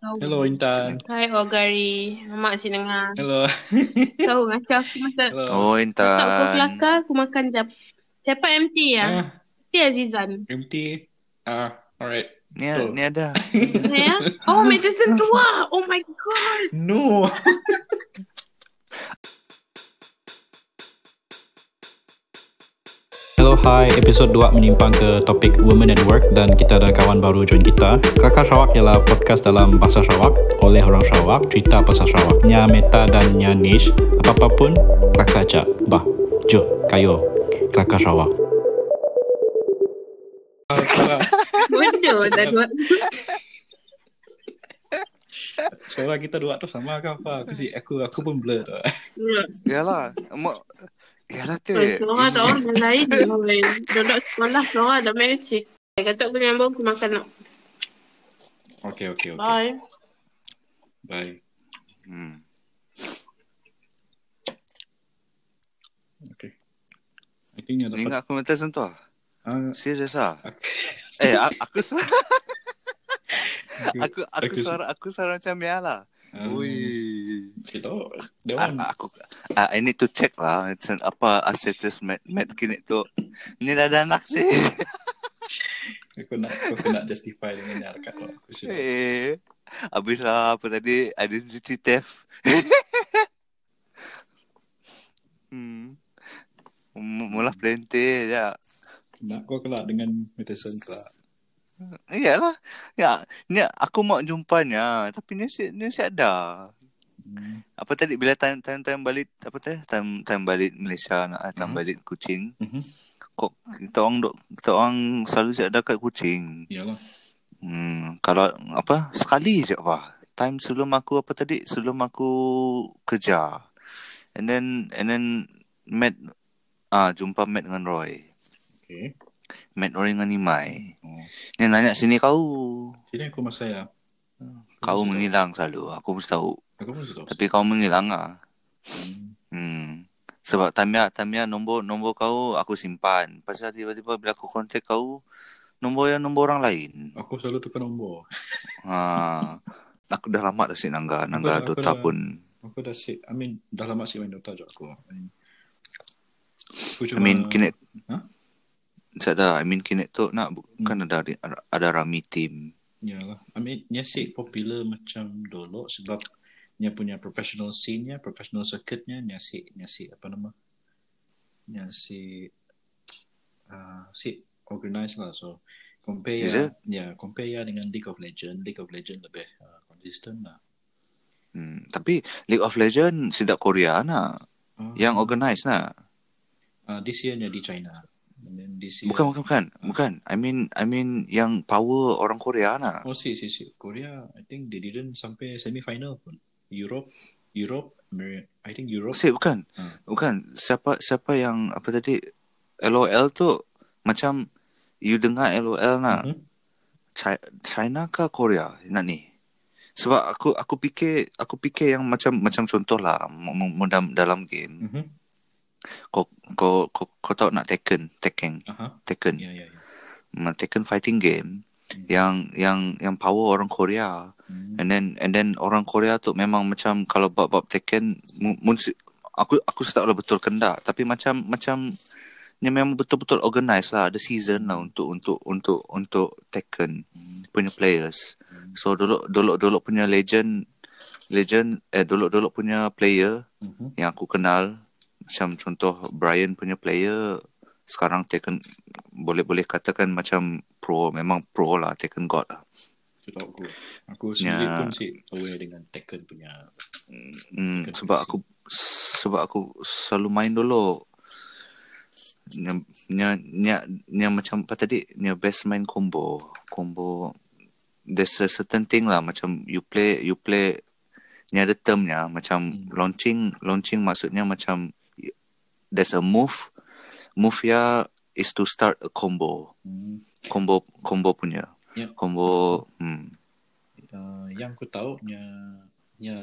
Hello Intan. Hai Ogari. Mak cik dengar. Hello. Tahu ngaca aku masa Hello. Oh, masa aku Intan. kelakar aku makan jap. Siapa MT ya? Ah, Mesti Azizan. empty. Ah, alright. Ni, Betul. ni ada. Saya? Oh, medicine tua. Oh my god. No. Hi. Episod 2 menyimpang ke topik Women at Work dan kita ada kawan baru join kita. Kelakar Sarawak ialah podcast dalam bahasa Sarawak oleh orang Sarawak, cerita pasal Sarawak. Nya meta dan nya niche, apa-apa pun kelakar aja. Bah, jo, kayo, kelakar Sarawak. Bodoh dah dua. Sekarang kita dua tu sama ke apa? Aku sih aku aku pun blur tu. Yalah. Mak. Yalah tu. Seorang ada orang lain. Duduk sekolah seorang ada magic. Kata aku nyambung aku makan nak. Okay, okay, okay. Bye. Bye. Hmm. Okay. I think dapat. ingat aku minta sentuh. Ah, Serius ah. aku, Eh, aku suara aku, aku aku aku- suara aku suara macam ya lah. Um, Ui. Kita, that A- one. aku uh, I need to check lah macam apa asetus med med kini tu. Ni dah ada anak sih. Aku nak aku nak justify dengan ni dekat tu. Aku sudah. eh. Habis lah apa tadi identity theft. hmm. Mula pelentir je. Nak aku kelak dengan medicine kelak. Iyalah. Ya, ni aku mau jumpanya tapi ni si ni si ada. Hmm. Apa tadi bila time time time balik apa teh time time balik Malaysia nak time Mhm. balik Kuching. Mhm. Kok kita orang dok kita orang selalu si ada kat Kuching. Yalah. Hmm, kalau apa sekali je apa. Time sebelum aku apa tadi sebelum aku kerja. And then and then met ah jumpa Matt dengan Roy. Okay. Matt Roy dengan Nimai. Oh. Dia nanya sini kau. Sini aku masa ya. Kau menghilang selalu. Aku mesti tahu. Aku pun sudah. Tapi kau menghilang ah. Hmm. Hmm. Sebab Tamia, Tamia nombor nombor kau aku simpan. Pasal tiba-tiba bila aku kontak kau, nombor yang nombor orang lain. Aku selalu tukar nombor. Ha. aku dah lama dah si Nangga, Nangga Aku dah- aku Dota dah- pun. Aku dah si, I mean, dah lama sih main Dota juga aku. I mean, aku I mean kini Hah? Sada, I mean kini tu nak Hmm. bukan ada ada rami team. Yalah. I mean, nya si popular macam dulu sebab nya punya professional scene-nya, professional circuit-nya, nya si, nya si, apa nama? Nya si, uh, si organize lah. So, compare Is ya, it? ya, compare ya dengan League of Legends. League of Legends lebih uh, consistent lah. Hmm. Tapi League of Legends sidak Korea nak. Uh, Yang organize nak. uh, this year-nya di China. And then this year, Bukan bukan bukan. Bukan. I mean I mean yang power orang Korea nak. Oh, si, si, si. Korea, I think they didn't sampai semi-final pun. Europe, Europe, Ameri- I think Europe. Si bukan. Hmm. Bukan. Siapa siapa yang apa tadi LOL tu macam you dengar LOL nak. Chi- China ke Korea nak ni? Sebab aku aku fikir aku fikir yang macam macam contoh lah dalam, dalam game Mhm. Kau kau kau, kau tahu nak Tekken Tekken Aha. Tekken Ya, ya, ya. yeah. Tekken fighting game Hmm. yang yang yang power orang Korea Hmm. and then and then orang Korea tu memang macam kalau bab-bab Tekken mu- mun aku aku tak tahu betul kendak tapi macam macam ni memang betul-betul organize lah ada season lah untuk untuk untuk untuk Tekken Hmm. punya players Hmm. So dulu dulu dulu punya legend legend eh dulu dulu punya player Mhm. yang aku kenal macam contoh Brian punya player sekarang Taken boleh boleh katakan macam pro memang pro lah Taken God lah. Itu tahu aku. Aku sendiri Ya. pun sih aware dengan Tekken punya. Hmm, Taken sebab PC. aku sebab aku selalu main dulu nya nya nya, nya macam apa tadi nya best main combo combo there's a certain thing lah macam you play you play ni ada termnya macam Hmm. launching launching maksudnya macam there's a move. Move ya is to start a combo. Hmm. combo combo punya. Ya. combo hmm. Uh, yang aku tahu nya nya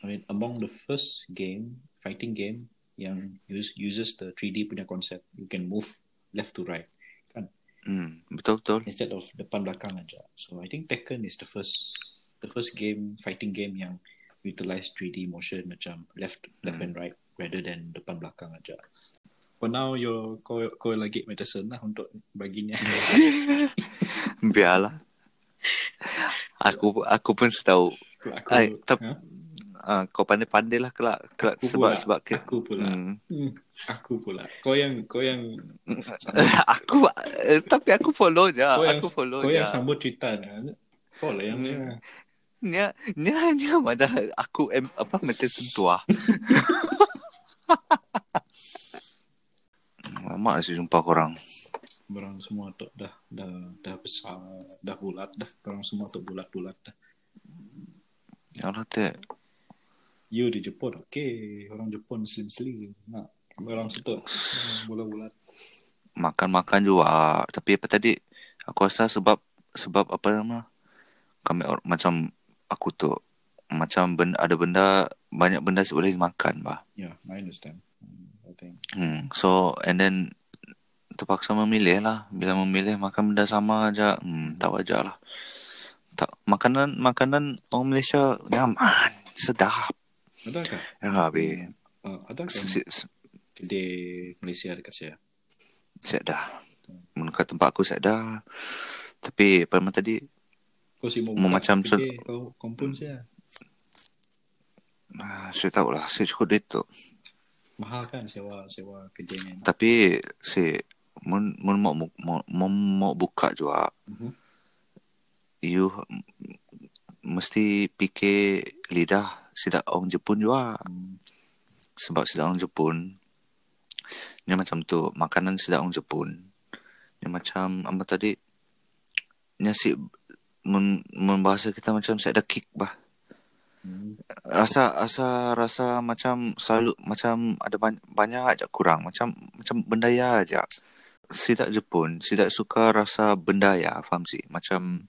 I mean among the first game fighting game yang use, uses the 3D punya konsep you can move left to right kan? Hmm betul betul. Instead of depan belakang aja. So I think Tekken is the first the first game fighting game yang utilize 3D motion macam left left and right rather than depan belakang aja. For now, you kau kau lagi medicine lah untuk baginya. Biarlah. Aku aku pun tahu. aku, Ay, tap- ha? Ah, kau pandai-pandai lah kelak, kelak Aku sebab pula. sebab ke, aku pula. Hmm. Hmm. Aku pula. Kau yang kau yang aku eh, tapi aku follow je. kau yang Aku follow kau je. yang sambut cerita ni. Kau lah yang Hmm. ni. Nya nya nya mana aku em, apa mesti sentuh. Lama sih jumpa korang. Orang semua tu dah dah dah besar, dah bulat dah. Orang semua tu bulat-bulat dah. Ya Allah teh. You di Jepun, okey. Orang Jepun slim-slim. Nak orang situ bulat-bulat. makan-makan juga tapi apa tadi aku rasa sebab sebab apa nama kami or, macam aku tu macam benda, ada benda banyak benda yang boleh makan bah Yeah, I understand. Hmm, I think. hmm. so and then terpaksa memilih lah bila memilih makan benda sama aja hmm, tak wajar lah tak makanan makanan orang Malaysia nyaman sedap Adakah? ya habis Uh, adakah kedai Malaysia dekat saya? saya dah mendekat tempat aku saya dah tapi nama tadi Kau mau buka macam kedai, kau kompun saya. Ah, saya tahu lah saya cukup duit tu Mahal kan sewa sewa kedai ni. Tapi si mun mun mau mau mau, buka juga Mhm. you mesti fikir lidah sidak orang Jepun juga Hmm. sebab sidak orang Jepun ni macam tu makanan sidak orang Jepun ni macam apa tadi ni si mun, mun bahasa kita macam saya ada kick bah. Rasa rasa rasa macam selalu macam ada banyak, banyak aja kurang. Macam macam benda ya aja. Sidak Jepun sidak suka rasa benda ya faham sih? Macam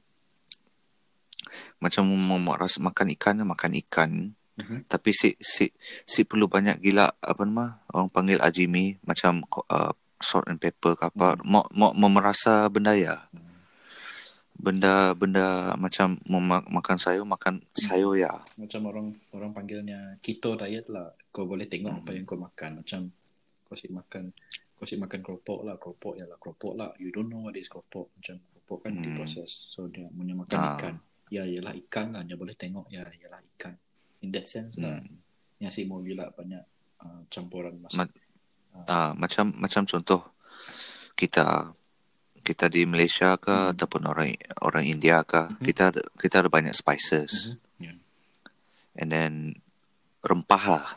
macam mau rasa makan ikan makan ikan. Mhm. tapi si si si perlu banyak gila apa nama orang panggil ajimi macam uh, salt and pepper ke apa. Mau mau mau merasa benda ya benda benda macam ma- makan sayur makan sayur ya Macam orang orang panggilnya keto diet lah. Kau boleh tengok apa yang kau makan. Macam kau sih makan kau sih makan keropok lah, keropok ya lah, keropok lah. You don't know what is keropok. Macam keropok kan Hmm. diproses. So dia punya makan Ah. ikan. Ya ialah ikan lah. Dia boleh tengok ya ialah ikan. In that sense lah. Hmm. Yang si mau bila banyak uh, campuran masak. Ma- Ah, macam macam contoh kita kita di Malaysia ke Mhm. ataupun orang orang India ke Mhm. kita ada, kita ada banyak spices Mhm. Yeah. and then rempah lah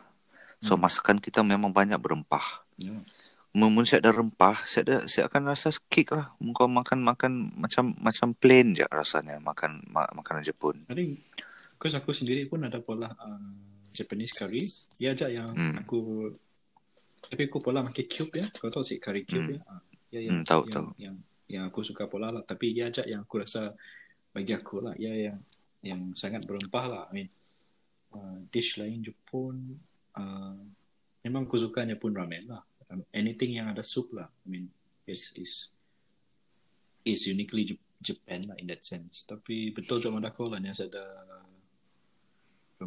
so Mhm. masakan kita memang banyak berempah Yeah. Mun saya ada rempah, saya ada saya akan rasa kick lah. Muka makan makan macam macam plain je rasanya makan ma, makanan Jepun. I think because aku sendiri pun ada pola uh, Japanese curry. Ia aja yang Hmm. aku tapi aku pola makan cube ya. Kau tahu sih curry cube Hmm. ya? Ah, ya yang, Hmm, tahu, yang, tahu. yang yang aku suka pola lah. Tapi ia aja yang aku rasa bagi aku lah. Ya yang yang sangat berempah lah. I mean uh, dish lain Jepun uh, memang aku sukanya pun ramen lah. Um, anything yang ada sup lah. I mean is is is uniquely Jap- Japan lah in that sense. Tapi betul cuma ada kau lah ni ada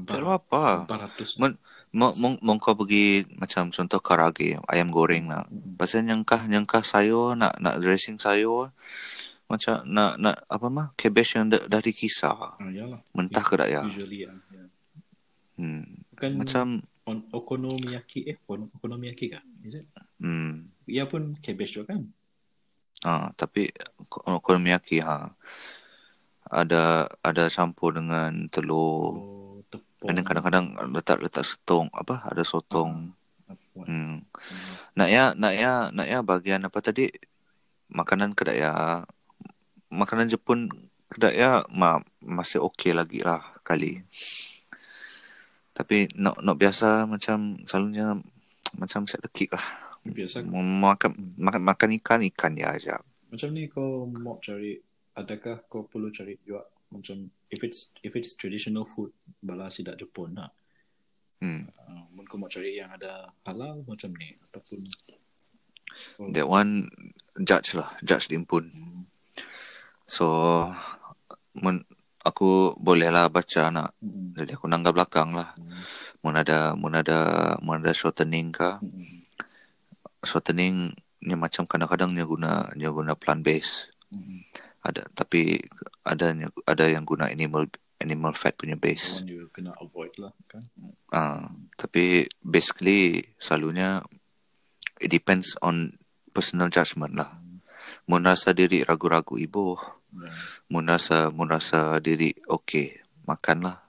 Tak apa. 400. Men- Mau mau mau kau pergi macam contoh karage, ayam goreng lah. Pasal nyangkah nyangkah sayur nak nak dressing sayur macam nak nak apa mah cabbage yang da, dari kisar. Ah, yalah. Mentah ke tak ya? Usually ya. Hmm. Bukan Macam on, okonomiyaki eh on, okonomiyaki kah? Is it? hmm. Ia pun cabbage juga kan? Ah, tapi ko- okonomiyaki ha ada ada campur dengan telur. Oh, Dan kadang-kadang letak letak setong apa ada sotong. Apa? Hmm. Hmm. Nak ya nak ya nak ya bagian apa tadi makanan kedaya makanan Jepun kedaya ma, masih okey lagi lah kali. Tapi nak nak biasa macam selalunya macam saya kick lah. Biasa Makan makan makan ikan ikan ya aja. macam ni kau mau cari adakah kau perlu cari juga macam if it's if it's traditional food bala sidak Jepun lah. Hmm. Uh, kau mau cari yang ada halal macam ni ataupun oh, That one judge lah, judge diimpun. hmm, So men, aku bolehlah baca nak. Mm-mm. Jadi aku nanggal belakang lah. Mm. Mun ada mun ada mun ada shortening kah? Mm-mm. Shortening ni macam kadang-kadang dia guna dia guna plant base. Mm-mm. Ada tapi ada ada yang guna animal animal fat punya base. one you kena avoid lah kan. Ah, tapi basically selalunya it depends on personal judgment lah. Mun rasa diri ragu-ragu ibu, Yeah. mun rasa mun rasa diri okey, makanlah.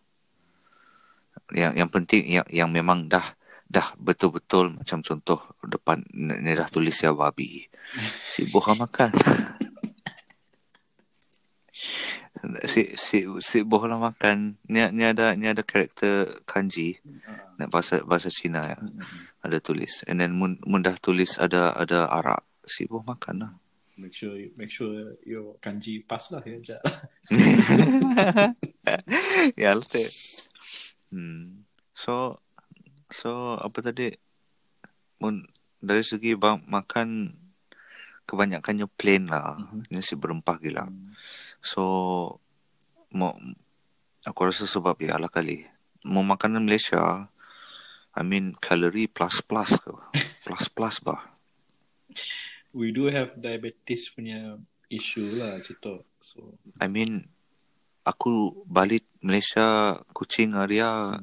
Yang yang penting yang yang memang dah dah betul-betul macam contoh depan ni dah tulis ya babi. Si buah makan. si si si buah makan. Ni ni ada ni ada karakter kanji. Ah. Nak bahasa bahasa Cina ya. Mm-mm. Ada tulis. And then mun, mun dah tulis ada ada arak. Si buah makan lah. Make sure make sure your kanji pass lah ya. Ya lah Hmm. So so apa tadi? Mun dari segi bang, makan kebanyakannya plain lah. Mhm. Ini si berempah gila. Mm. So mau aku rasa sebab ya lah kali. Mau makanan Malaysia I mean kalori plus plus ke. Plus plus bah. We do have diabetes punya issue lah situ. So I mean aku balik Malaysia kucing area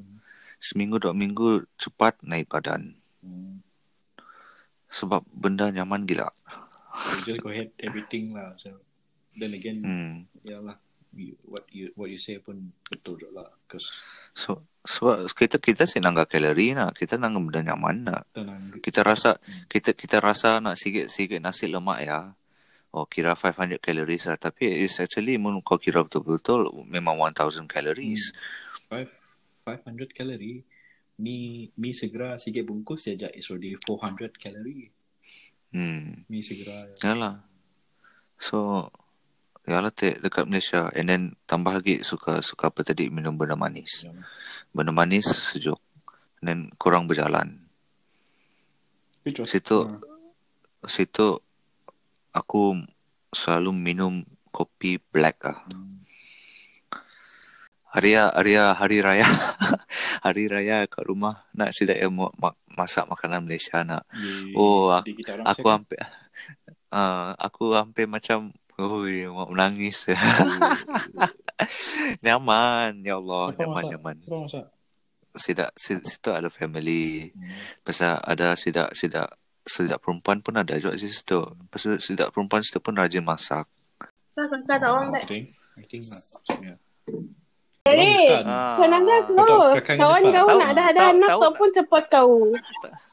seminggu dua minggu cepat naik badan mm, sebab benda nyaman gila. so just go ahead everything lah. So then again, Hmm. Ya lah. You, what you what you say pun betul juga lah. Cause So sebab kita kita sih nangga kalori nak kita nangga benda nyaman nak tenang. kita rasa kita kita rasa nak sikit sikit nasi lemak ya. Oh kira 500 calories lah tapi it's actually mun kau kira betul-betul memang 1000 calories. Five five hundred calorie. Mi mi segera sikit bungkus saja is already 400 calorie. Hmm. Mi segera. Yalah. So Yalah te dekat Malaysia and then tambah lagi suka suka apa tadi minum benda manis. Ya. Benda manis sejuk. And then kurang berjalan. Situ Ah. situ aku selalu minum kopi black ah. Hmm. Hari hari hari raya hari raya kat rumah nak sidak yang ma- ma- masak makanan Malaysia nak. Di- Oh, Aku second. hampir uh, aku hampir macam Oi, mau menangis. nyaman, ya Allah, Apa nyaman masak? nyaman. Apa masak? Sidak si- situ ada family. Hmm. Pasal ada sidak sidak sidak perempuan pun ada juga di situ. Pasal sidak perempuan situ pun rajin masak. Tak kakak tak orang I tak. think I think lah. Yeah. Eh. Ah. Betul, kau. Kawan kau nak dah ada tahu, anak kau pun cepat kau.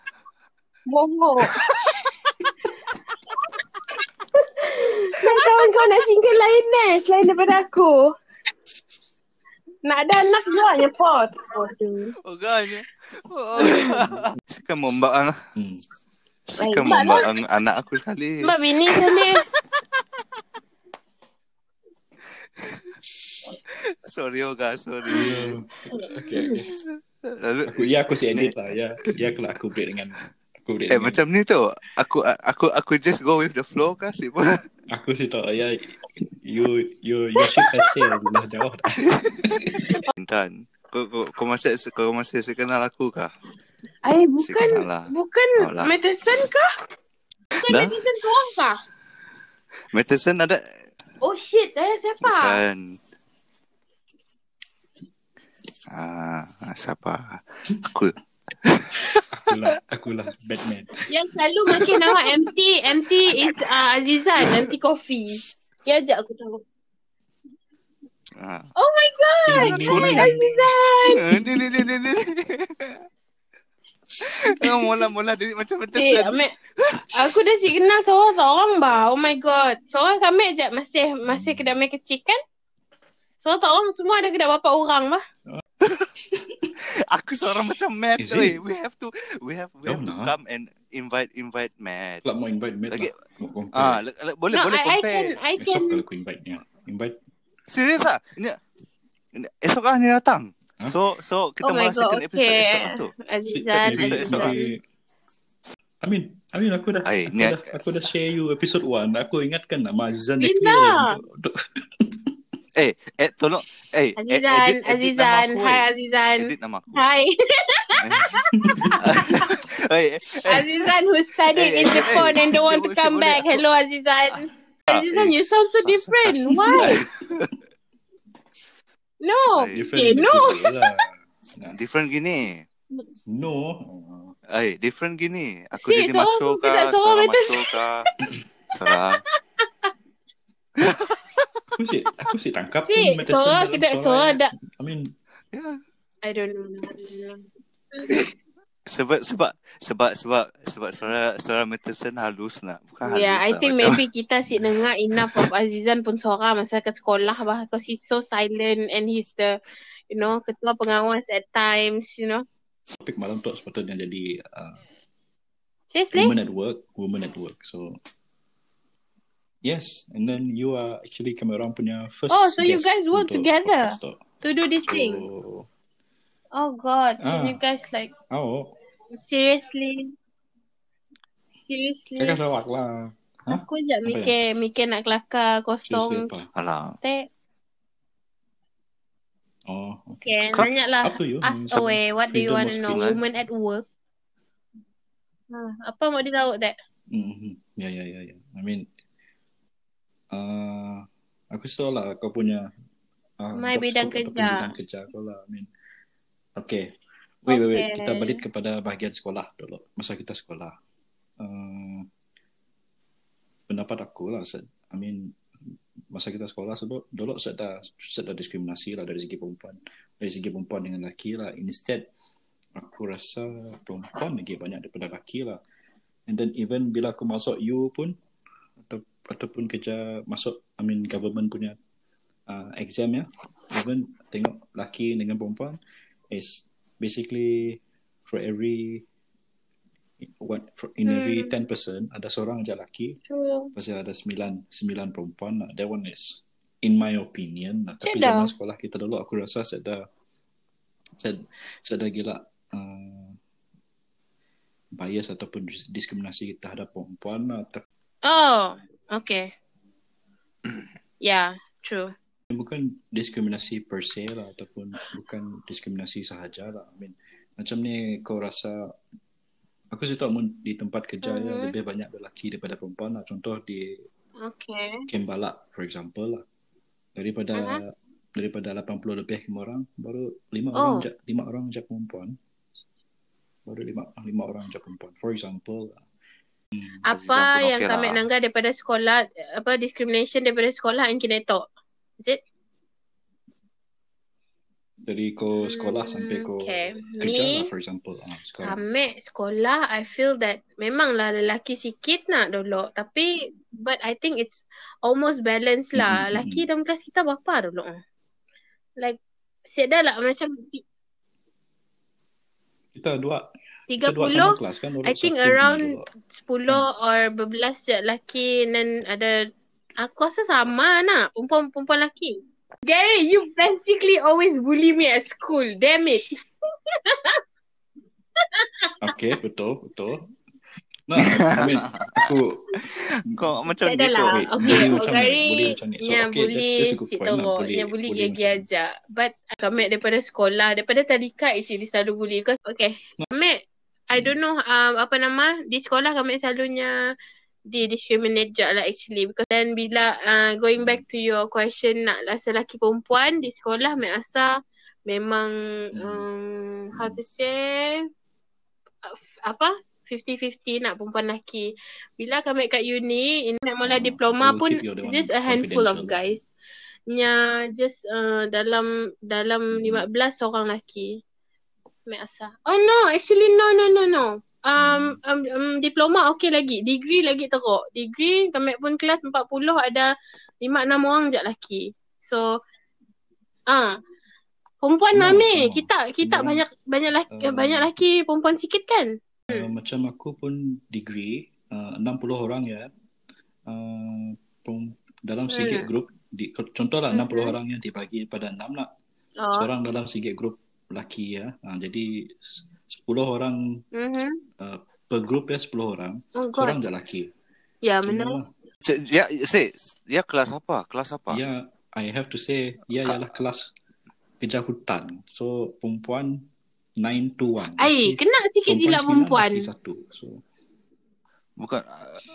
Bongok. Nak kawan kau nak single lain eh. Selain daripada aku. Nak ada anak juga nyepot. Aduh. Oh, ganya. Oh. Sekarang membak ang Hmm. sekarang Baik, membak ang anak aku sekali. Sebab bini sana. Sorry Oga, sorry. Yeah. Okay, okay. Lalu Aku, ya aku si edit lah. Ya, ya kalau aku break dengan aku Eh macam ni tu Aku aku aku just go with the flow kah sih aku si tahu ya you you you sailed dah jauh dah. Intan Kau, kau, kau masih kau masih kenal aku kah? Ay, Si bukan. lah. Bukan Oh, lah. Matheson kah? Bukan Dah? Matheson korang kah? Matheson ada Oh shit, eh siapa? Bukan Ah, siapa? Aku Akulah akulah Batman. Yang selalu makin awak empty, empty is uh, Azizan, empty coffee. Ya ajak aku tahu. ah. Oh my god, oh my. Azizan. Ni ni ni ni ni. Oh, mula-mula dia macam Eh, Matheson. Amek, aku dah si kenal seorang-seorang bah. Oh my god. Seorang kami ajak masih masih kedai kecil kan? Seorang-seorang semua ada kedai bapak orang bah. Aku seorang macam Matt. Is it? we have to we have we have to no. come and invite invite Matt. Kalau mau invite Matt Lagi- lah. Ah, le- le- boleh no, boleh I, I compare. can, I Esok can. kalau aku invite dia. Invite Serius ah? Ini, ini esok ah ni datang. Huh? So so kita Oh merasakan god, episod okay. esok tu. Azizan, maybe, esok- maybe, I mean, I mean aku dah, Ay, aku, dah aku dah share you episode 1. Aku ingatkan nama Azizan Bila? Eh, eh tolong. Eh, eh, Azizan, edit, edit Azizan. aku, Hai eh. Azizan. Edit nama aku. Hi. Eh, Azizan who studied in Japan and don't want to come back. Hello Azizan. Ah, Azizan, you sound so different. Why? No. Different Okay, no. Different gini. No. Eh, different gini. Aku Si, jadi seorang macho kah? seorang macho kah? Seorang. Aku sih, aku sih tangkap Si, pun seorang dalam tidak, suara yang- ada. I mean, Ya. I don't know. Sebab sebab sebab sebab sebab suara suara Matheson halus nak. Bukan halus. Yeah, I lah, think macam- maybe kita si dengar enough of Azizan pun seorang masa ke sekolah bah because he's so silent and he's the you know ketua pengawas at times, you know. topik malam tu sepatutnya jadi uh, Seriously? women at work, women at work. So yes, and then you are actually kami orang punya first. Oh, so you guys work together? To do this thing. So, Oh God, can Ah. you guys like oh, seriously? Seriously? kakak Sarawak lah. Hah? Aku je mikir mikir nak kelakar kosong. Alah. Teh, Oh, okay. okay, banyak lah. Ask Hmm, away. What do you want to know? Women at work. Hmm, apa mau dia tahu tak? Mm-hmm. Ya, ya, ya, ya. I mean, uh, aku tahu lah kau punya uh, My bidang kerja. Bidang kerja kau lah. I mean, okay. Wait, wait, wait. Okay. Kita balik kepada bahagian sekolah dulu. Masa kita sekolah. Uh, pendapat aku lah. I mean, masa kita sekolah sebab dulu ada ada diskriminasi lah dari segi perempuan. Dari segi perempuan dengan lelaki lah. Instead, aku rasa perempuan lagi banyak daripada lelaki lah. And then even bila aku masuk U pun atau ataupun kerja masuk I mean government punya uh, exam ya, even tengok lelaki dengan perempuan is basically for every what for in every 10% ada seorang aja lelaki True. pasal ada sembilan sembilan perempuan lah. That one is in my opinion lah. Tapi Cik dah. zaman sekolah kita dulu aku rasa saya saya saya gila uh, bias ataupun dis- diskriminasi terhadap perempuan lah. Oh, okay. Yeah, true. bukan diskriminasi per se lah ataupun bukan diskriminasi sahaja lah. I mean, macam ni kau rasa aku sih tahu mun di tempat kerja ya Mhm. lebih banyak lelaki daripada perempuan lah. Contoh di Okay. Kembala for example lah daripada Aha. daripada 80 lebih orang baru lima Oh. orang je lima orang je perempuan baru lima lima orang je perempuan for example lah. Apa pun yang okay kami lah. nangga daripada sekolah, apa discrimination daripada sekolah yang kena talk? Is it? dari kau sekolah Hmm, sampai kau okay. kerja Me- lah for example ah sekarang Kami sekolah, I feel that memanglah lelaki sikit nak dulu. Tapi, but I think it's almost balanced lah. Mm-mm, Lelaki dalam kelas kita berapa dulu? Like, siapa lah macam kita dua 30, kelas kan I think around dulu. 10 or berbelas je lelaki and then ada aku rasa sama nak perempuan perempuan lelaki. Gary, you basically always bully me at school. Damn it. okay betul betul nah I mean aku Kau macam Tak gitu. adalah. Wait, Okay, bully macam ni, bully macam ni. So, yang okay, bully that's- that's a good si point lah, Yang bully bully gigi aja. But kami daripada sekolah, daripada tadika actually selalu bully. Because, okay. Kami, I don't know um, apa nama. Di sekolah kami selalunya di discriminate je lah actually. Because then bila uh, going back to your question nak rasa lelaki perempuan di sekolah, mek rasa memang um, how to say uh, f- apa 50-50 nak perempuan lelaki. Bila kami kat uni, in mula Oh, diploma will pun just a handful of guys. Nya just uh, dalam dalam Hmm. 15 orang lelaki. Mek asa. Oh no, actually no no no no. Um, Hmm. um, um diploma okey lagi. Degree lagi teruk. Degree kami pun kelas 40 ada 5 6 orang je lelaki. So ah perempuan Semua, mami, semua. kita kita Semua. banyak banyak laki, Um, banyak lelaki perempuan sikit kan? Uh, macam aku pun degree uh, 60 orang ya. Uh, dalam sikit Hmm. grup di, contohlah 60 Mhm. orang yang dibagi pada 6 nak. Oh. Seorang dalam sikit grup lelaki ya. Uh, jadi s- 10 orang Mhm. uh, per grup ya 10 orang. Oh Seorang god. je lelaki. Ya benar. Dia, say, dia kelas apa? Kelas apa? Ya I have to say, ya ialah kelas kejar hutan. So, perempuan 9 to 1. Ai, kena sikit silap perempuan. lelaki satu. So, Bukan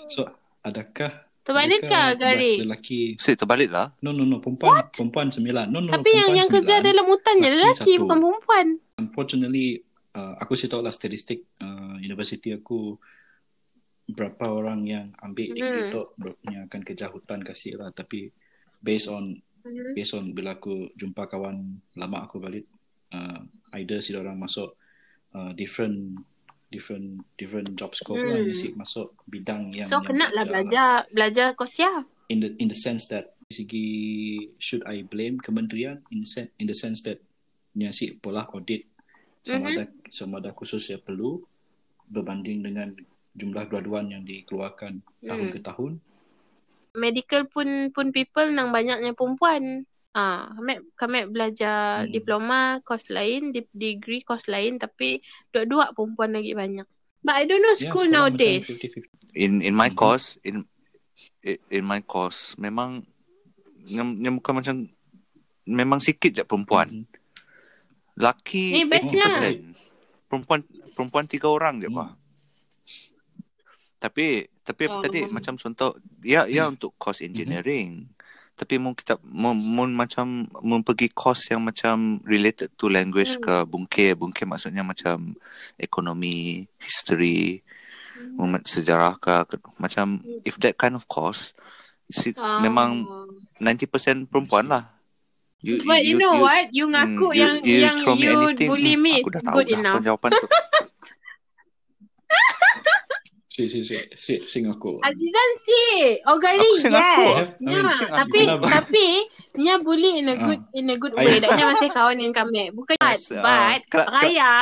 so adakah Terbalikkah, adakah Garik? Lelaki Saya terbalik lah No no no perempuan What? perempuan sembilan. No no Tapi yang yang kerja sembilan. dalam hutannya lelaki lelaki satu. bukan perempuan. Unfortunately uh, aku sih tahu lah statistik uh, universiti aku berapa orang yang ambil Hmm. degree tu ber- yang akan kejar hutan kasih lah tapi based on Hmm. based on bila aku jumpa kawan lama aku balik uh, either si orang masuk uh, different different different job scope lah Hmm. mesti masuk bidang yang So yang kena lah lah. belajar belajar kosia. in the in the sense that segi should I blame kementerian in the sen- in the sense that nya si pola audit sama Mhm. ada sama ada khusus yang perlu berbanding dengan jumlah graduan yang dikeluarkan tahun Hmm. ke tahun Medical pun pun people nang banyaknya perempuan. Ah, kami kami belajar Hmm. diploma kos lain, di, degree kos lain tapi dua-dua perempuan lagi banyak. But I don't know Ya, school sekolah nowadays. macam 50-50. in in my Mhm. course in in- my course memang yang, yang bukan macam memang sikit je perempuan. Mhm. Laki Eh, best 80%. Perempuan perempuan tiga orang je Hmm. bah. Tapi tapi apa Oh. tadi macam contoh ya ya untuk course engineering. Tapi mun kita mun, macam mun pergi course yang macam related to language Hmm. ke bungkir bungkir maksudnya macam ekonomi, history, mun sejarah ke, macam if that kind of course si, Ah. memang 90% perempuan lah. You, But you, know what? You ngaku mm, yang you, you yang you bully mm, me Aku dah is tahu good dah enough. jawapan tu. si si si si si ngaku Azizan si Oh Gari Aku sing aku. yes Nya mean, sing Tapi. Tapi Nya bully in a Ah. good In a good way Daknya masih kawan dengan kami Bukan but, Yes, but Kelak- Raya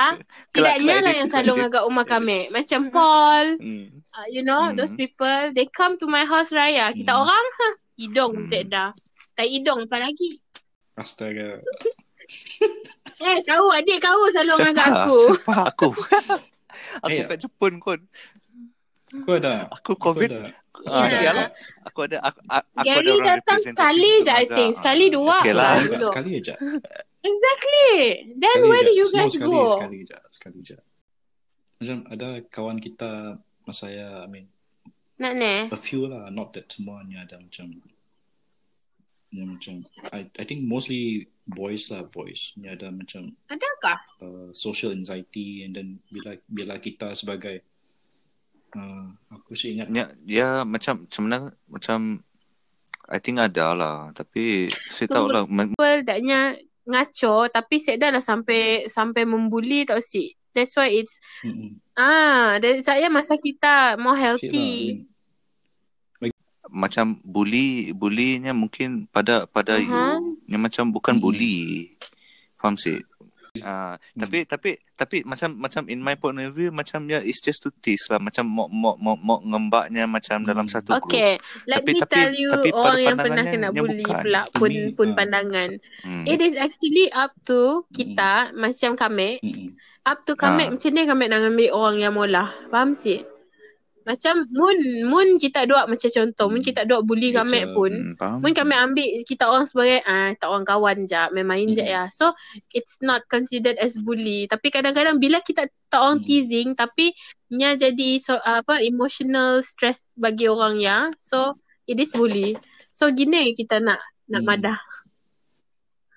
Tidaknya lah yang selalu ngagak rumah kami Macam Paul Hmm. uh, You know Hmm. Those people They come to my house Raya Kita Hmm. orang ha, Hidung Hmm. cik dah Tak hidung apa lagi astaga Eh tahu adik kau selalu ngagak aku Siapa aku? aku kat Jepun kot. Aku ada Aku aku COVID. ada Ah, Ya. iyalah. Aku ada aku, aku ada Gary orang datang sekali je I think Sekali dua Okay lah. Sekali, dulu. sekali aja Exactly Then Sekali where je. do you guys sekali, go Sekali je, sekali je. Macam ada kawan kita masa saya, I mean, Nak ne a few lah, not that semuanya ada macam, yang macam, I I think mostly boys lah, boys. Ni ada macam Adakah uh, social anxiety and then bila bila kita sebagai uh, aku sih ingat Ya, ya macam mana macam I think ada lah tapi saya tahu lah people daknya ngaco tapi set dah lah sampai sampai membuli tau si. That's why it's mm-mm. ah saya masa kita more lah, healthy. mean, macam bully bullynya mungkin pada pada Aha. you yang macam bukan Hmm. bully faham sih Ah, tapi tapi tapi macam macam in my point of view macam ya it's just to tease lah macam mau mau mau, mau ngembaknya macam Hmm. dalam satu group. Okay, let Tapi- me tapi- tell you tapi orang yang pernah kena bully bukan. pula pun me, pun ah, pandangan. Hmm. It is actually up to kita macam kami, mm-mm. up to kami Ah. macam ni kami nak ambil orang yang molah. Faham sih? Macam mun mun kita dua macam contoh, mun kita dua bully kami pun Hmm, faham? Mungkin kami ambil kita orang sebagai ah tak orang kawan je, main main je Mm. ya. So it's not considered as bully. Tapi kadang-kadang bila kita tak orang Mm. teasing tapi nya jadi so, apa emotional stress bagi orang ya. So it is bully. So gini kita nak nak Mm. madah.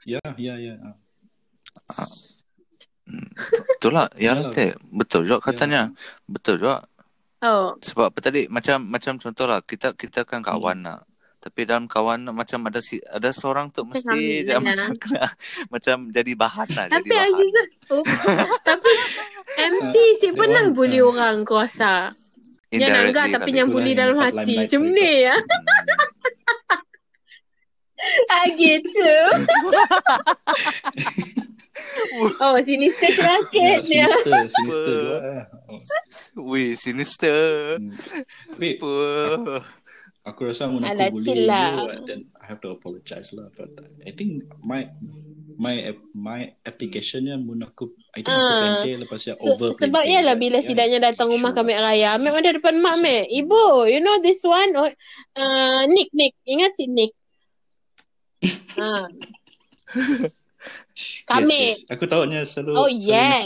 Ya, ya, ya. ah. Itulah ya Yalah. lah betul juga katanya. Betul juga Oh. sebab apa tadi macam macam contohlah kita kita kan Hmm. kawan nak tapi dalam kawan macam ada si ada seorang tu mesti Kami je lah. macam kena macam jadi bahan lah Tapi jadi bahan. Aziza oh, tapi MT si pernah one, bully uh, orang aku rasa. Dia Indirectly nanggap tapi yang bully dalam hati. Macam ni ya. Ah gitu. oh sinister Ya, sakit dia. sinister. Oh. Wih, sinister. Hmm. Apa? aku rasa aku bully chill lah. you, then I have to apologize lah. But I think my my my applicationnya mun aku I think aku Ah. planting lepas ya Se- over sebab planting. ialah bila Yeah, sidaknya datang rumah sure. kami raya, Mek ada depan mak Mek. Ibu, you know this one? Oh, uh, Nick, Nick. Ingat si Nick? Ha. Kami, Yes, yes. Aku tahu ni selalu Oh, selalu yes.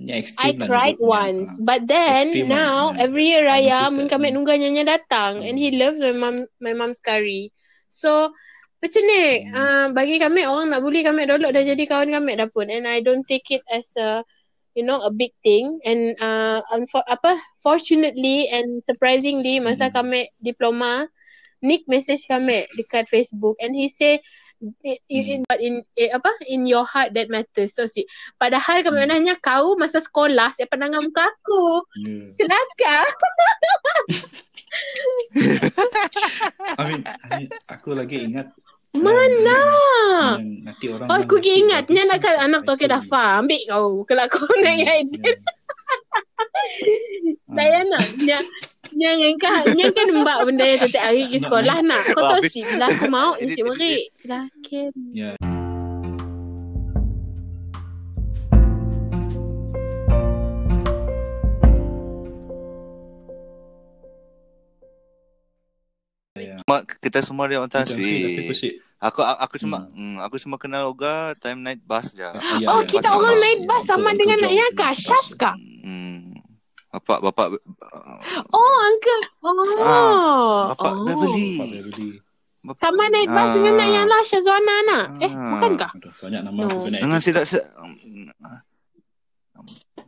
Ni I lah cried nyebutnya. once. Ah. But then Extreme now lah. Hmm. every year raya noticed mun that. kami Hmm. nunggu nyanyi datang and he loves my mom my mom's curry. So macam ni Hmm. uh, bagi kami orang nak bully kami dulu dah jadi kawan kami dah pun and I don't take it as a you know a big thing and uh, unfor- apa fortunately and surprisingly masa Hmm. kami diploma Nick message kami dekat Facebook and he say i- i- Hmm. but in eh, apa in your heart that matters so sweet. Padahal Hmm. nanya kau masa sekolah siapa pandang muka aku. Yeah. Celaka. I mean, I mean, aku lagi ingat Mana? yang nanti orang Oh, aku nanti ingat nya nak anak tu ke dah faham. Ambil kau. Kau nak Hmm, ingat. yeah. Dayana, nya nya yang kan nya kan mbak benda yang setiap hari pergi sekolah nak. Kau tahu si bila aku mau Edit, ni cik edit, merik. Silakan. Ya. Mak, kita semua dia orang tasbih. aku. Aku cuma Hmm. hmm, aku cuma kenal Oga time night bus je. Ya, Oh, ya, kita bas- orang naik bas ya, sama dengan. Syaf kah? Hmm. Bapak bapak Oh, uncle. Oh. Ah, bapak oh. Beverly. Pak Beverly. Bapak, Sama naik bas dengan nak yang lah Syazwana nak. Eh, Ah. bukankah? Aduh, banyak nama No. aku kena dengan sidak se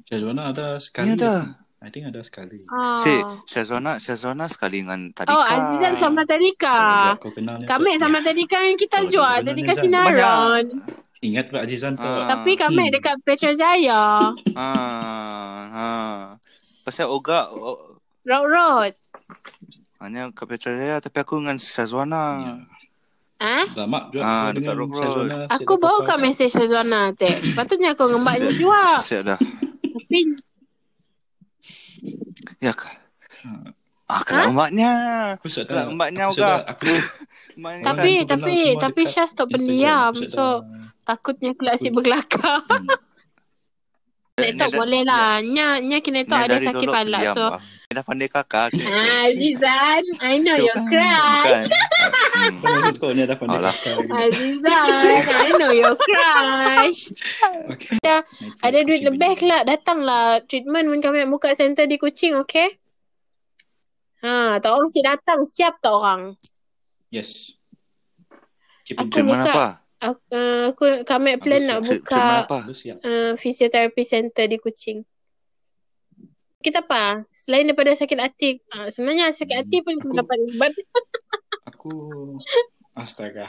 Syazwana ada sekali. Ni ada. I think ada sekali. Ah. Si Syazwana Syazwana sekali dengan Tadika. Oh, Azizan sama Tadika. Kami sama Tadika yang kita Oh, jual. Tadika. Sinaron. Ingat tak Azizan tu? Ah. Tapi kami Hmm. dekat Petra Jaya. Ah, ah. Pasal Oga o, Road Road. hanya kat Petrolaya tapi aku dengan Syazwana. Ya. Eh? Lama juga Ah, dekat dengan Rock Road. Syazwana. Aku bawa kat mesej Syazwana teh. Patutnya aku ngembaknya juga. Siap dah. Tapi Ya kah? Ah. Ah, kelak mbaknya. Aku sudah Kelak mbaknya aku sudah- Oga. aku Mbaknya. Tapi tapi tapi tak Instagram. pendiam. So takutnya kelak si bergelakar. Hmm. Tak dah- boleh lah. Nya nya kena Ni tak ada sakit pala. pendiam, So. Ni dah pandai kakak. Ah, Azizan, I know So- you're crush. Bukan. Kau ni ada pandai kakak. Azizan, I know you're crush. Okay. Ada Nanti ada duit kucing lebih bini. kelak datanglah treatment pun kami buka center di Kuching, okay? Ha, tak orang si datang, siap tak orang? Yes. Aku touch. Treatment buka- apa? Aku, uh, aku kami plan Bagus, nak siap. Buka uh, physiotherapy center di Kuching. Kita apa? Selain daripada sakit hati, uh, sebenarnya sakit Hmm, hati pun aku- dapat ubat. Aku Astaga.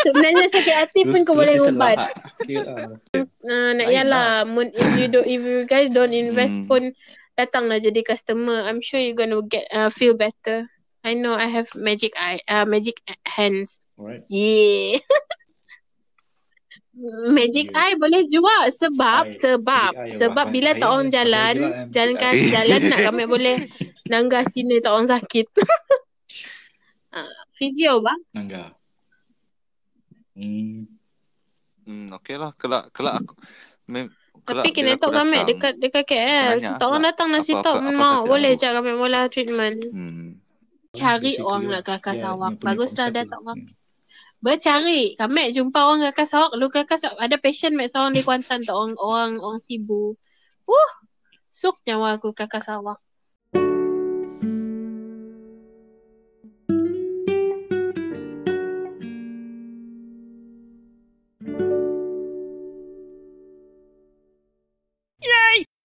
sebenarnya sakit hati pun kau boleh ubat. Okay lah. Uh, nak yalah, mun, if you do, if you guys don't invest Hmm. pun datanglah jadi customer. I'm sure you're gonna get uh, feel better. I know I have magic eye, uh, magic hands. Alright. Yeah. Magic Yeah. eye boleh juga sebab Eye. sebab eye, sebab bila tak orang jalan eh, jalan eye. jalan nak kami boleh nangga sini tak orang sakit. Ah, Fizio bang. Nangga. Hmm. Hmm, okey lah. Kelak, kelak aku. Mem, kelak Tapi kena tok kami dekat dekat KL. Tak orang lah. datang nasi tok mau boleh je kami mula treatment. Hmm. Cari Basically, orang nak ya, kelakar dia punya Baguslah konsep dah tak orang. Hmm. Bercari. Kami jumpa orang kelakar sawak. Lu kelakar sawak. Ada passion mek seorang di Kuantan tak orang orang orang sibu. Uh. Suk nyawa aku kelakar sawak.